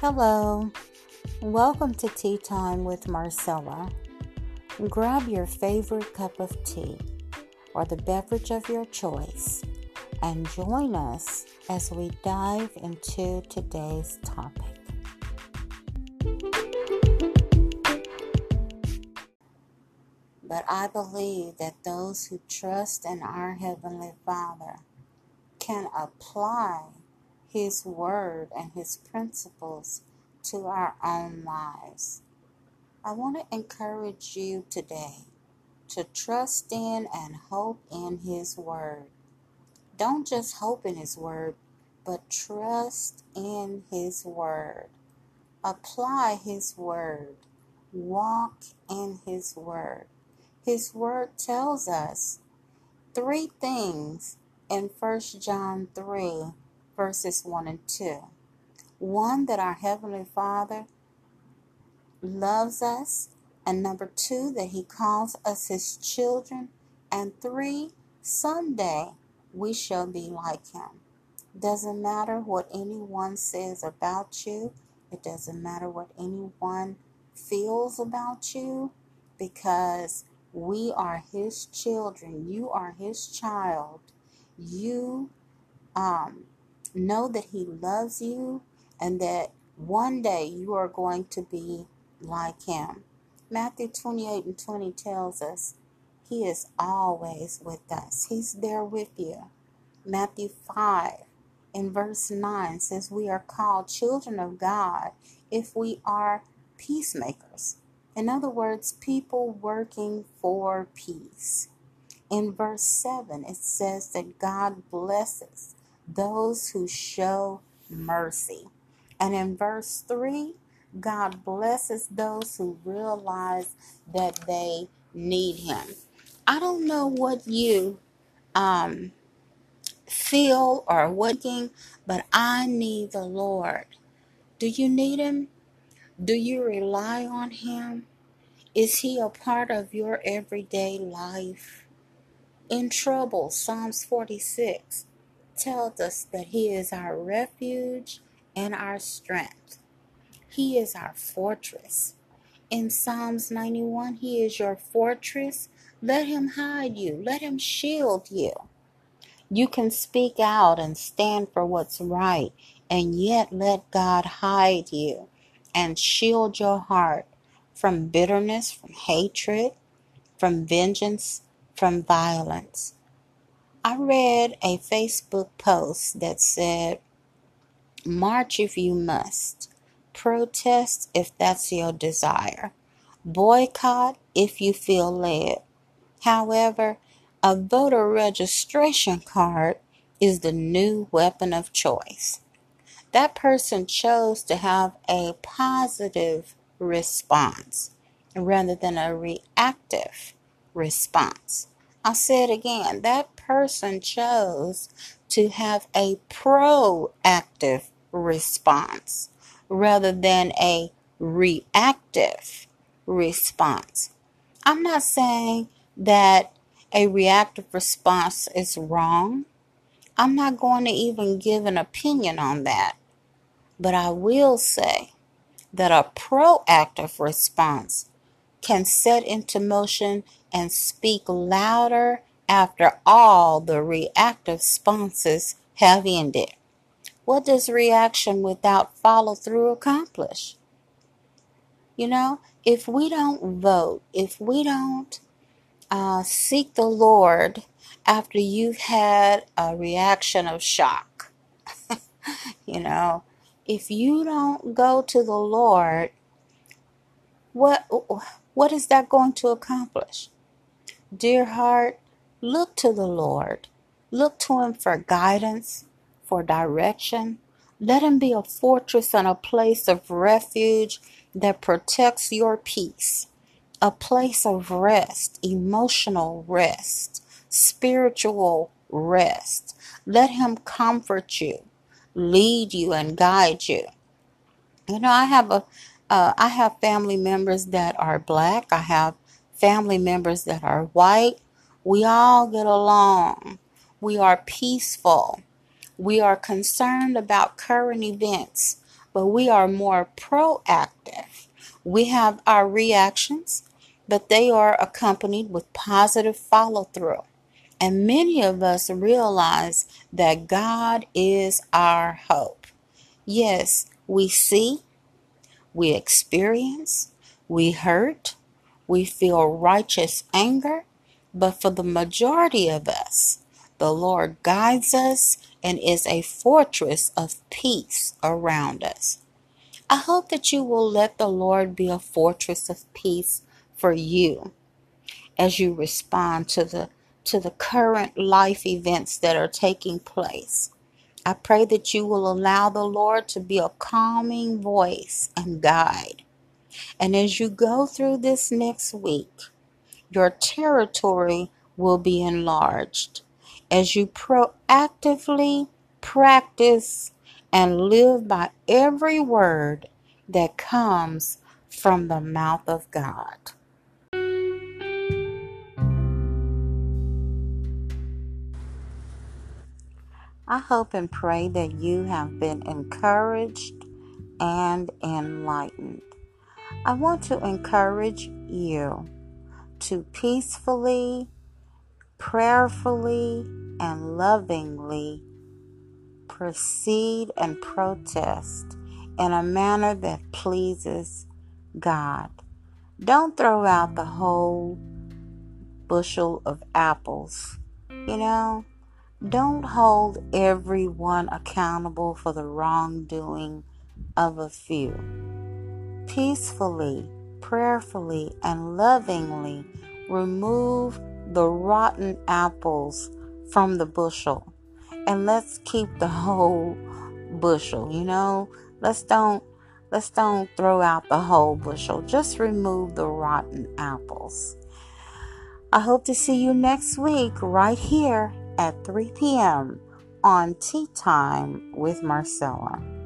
Hello, welcome to Tea Time with Marcella. Grab your favorite cup of tea or the beverage of your choice and join us as we dive into today's topic. But I believe that those who trust in our Heavenly Father can apply his Word and His principles to our own lives. I want to encourage you today to trust in and hope in His Word. Don't just hope in His Word, but trust in His Word. Apply His Word. Walk in His Word. His Word tells us three things in 1 John 3 verses 1 and 2. One, that our Heavenly Father loves us, and number two, that He calls us His children, and three, someday we shall be like Him. Doesn't matter what anyone says about you, it doesn't matter what anyone feels about you, because we are His children. You are His child. You um, know that He loves you and that one day you are going to be like Him. Matthew 28 and 20 tells us He is always with us, He's there with you. Matthew 5 in verse 9 says, We are called children of God if we are peacemakers. In other words, people working for peace. In verse 7, it says that God blesses those who show mercy. And in verse 3, God blesses those who realize that they need Him. I don't know what you um, feel or working, but I need the Lord. Do you need Him? Do you rely on Him? Is He a part of your everyday life? In trouble, Psalms 46 tells us that He is our refuge and our strength. He is our fortress. In Psalms 91, He is your fortress. Let Him hide you, let Him shield you. You can speak out and stand for what's right, and yet let God hide you and shield your heart from bitterness, from hatred, from vengeance, from violence. I read a Facebook post that said, March if you must, protest if that's your desire, boycott if you feel led. However, a voter registration card is the new weapon of choice. That person chose to have a positive response rather than a reactive response. I'll say it again. That person chose to have a proactive response rather than a reactive response. I'm not saying that a reactive response is wrong. I'm not going to even give an opinion on that. But I will say that a proactive response can set into motion and speak louder after all the reactive responses have ended. What does reaction without follow through accomplish? You know, if we don't vote, if we don't uh, seek the Lord after you've had a reaction of shock, you know, if you don't go to the Lord, what what is that going to accomplish? Dear heart, look to the Lord. Look to him for guidance, for direction. Let him be a fortress and a place of refuge that protects your peace, a place of rest, emotional rest, spiritual rest. Let him comfort you lead you and guide you. You know, I have a uh, I have family members that are black. I have family members that are white. We all get along. We are peaceful. We are concerned about current events, but we are more proactive. We have our reactions, but they are accompanied with positive follow through. And many of us realize that God is our hope. Yes, we see, we experience, we hurt, we feel righteous anger, but for the majority of us, the Lord guides us and is a fortress of peace around us. I hope that you will let the Lord be a fortress of peace for you as you respond to the to the current life events that are taking place. I pray that you will allow the Lord to be a calming voice and guide. And as you go through this next week, your territory will be enlarged as you proactively practice and live by every word that comes from the mouth of God. I hope and pray that you have been encouraged and enlightened. I want to encourage you to peacefully, prayerfully, and lovingly proceed and protest in a manner that pleases God. Don't throw out the whole bushel of apples. You know, don't hold everyone accountable for the wrongdoing of a few. Peacefully, prayerfully, and lovingly remove the rotten apples from the bushel. And let's keep the whole bushel, you know? Let's don't let's don't throw out the whole bushel. Just remove the rotten apples. I hope to see you next week right here at 3 p.m. on Tea Time with Marcella.